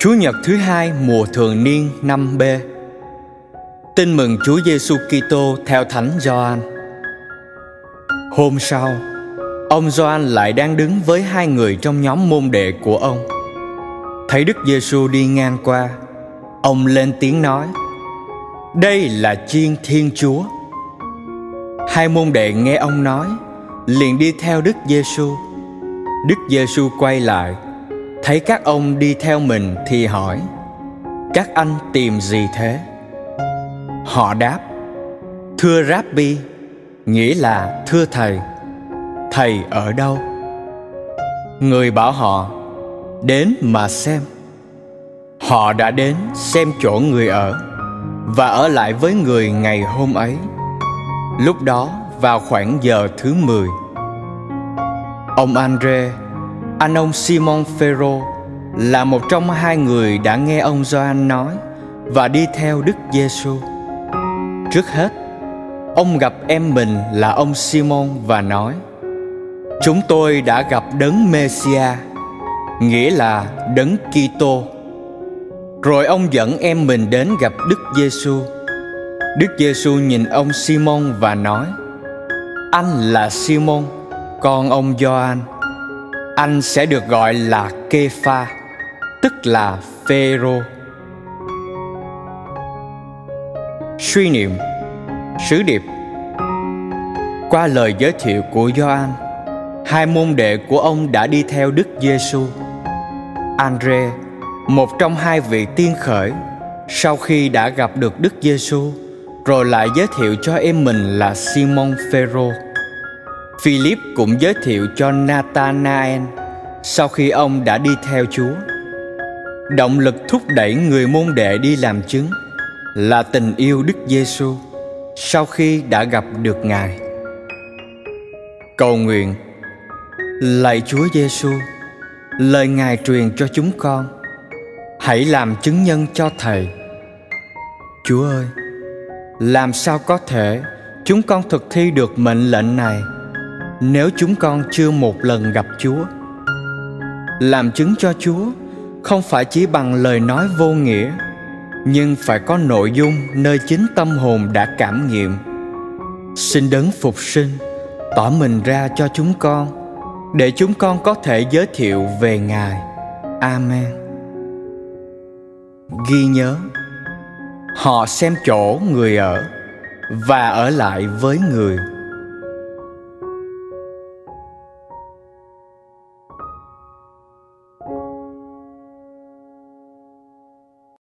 Chúa Nhật thứ hai mùa thường niên năm B Tin mừng Chúa Giêsu Kitô theo Thánh Gioan. Hôm sau, ông Gioan lại đang đứng với hai người trong nhóm môn đệ của ông. Thấy Đức Giêsu đi ngang qua, ông lên tiếng nói: "Đây là chiên Thiên Chúa." Hai môn đệ nghe ông nói, liền đi theo Đức Giêsu. Đức Giêsu quay lại, thấy các ông đi theo mình thì hỏi: "Các anh tìm gì thế?" Họ đáp: "Thưa Rabbi, nghĩa là thưa thầy, thầy ở đâu?" Người bảo họ: "Đến mà xem." Họ đã đến xem chỗ người ở và ở lại với người ngày hôm ấy. Lúc đó vào khoảng giờ thứ 10 Ông Andre, anh ông Simon Phêrô là một trong hai người đã nghe ông Gioan nói và đi theo Đức Giêsu. Trước hết, ông gặp em mình là ông Simon và nói: Chúng tôi đã gặp đấng Messia, nghĩa là đấng Kitô. Rồi ông dẫn em mình đến gặp Đức Giêsu. Đức Giêsu nhìn ông Simon và nói: Anh là Simon, con ông Gioan. Anh sẽ được gọi là Kepha, tức là Phêrô. Suy niệm Sứ điệp Qua lời giới thiệu của Gioan, hai môn đệ của ông đã đi theo Đức Giêsu. Andre, một trong hai vị tiên khởi, sau khi đã gặp được Đức Giêsu, rồi lại giới thiệu cho em mình là Simon Phêrô. Philip cũng giới thiệu cho Nathanael sau khi ông đã đi theo Chúa. Động lực thúc đẩy người môn đệ đi làm chứng là tình yêu Đức Giêsu sau khi đã gặp được Ngài. Cầu nguyện Lạy Chúa Giêsu, lời Ngài truyền cho chúng con, hãy làm chứng nhân cho Thầy. Chúa ơi, làm sao có thể chúng con thực thi được mệnh lệnh này nếu chúng con chưa một lần gặp Chúa? Làm chứng cho Chúa không phải chỉ bằng lời nói vô nghĩa, nhưng phải có nội dung nơi chính tâm hồn đã cảm nghiệm. Xin đấng phục sinh, tỏ mình ra cho chúng con, để chúng con có thể giới thiệu về ngài. Amen. Ghi nhớ, họ xem chỗ người ở và ở lại với người.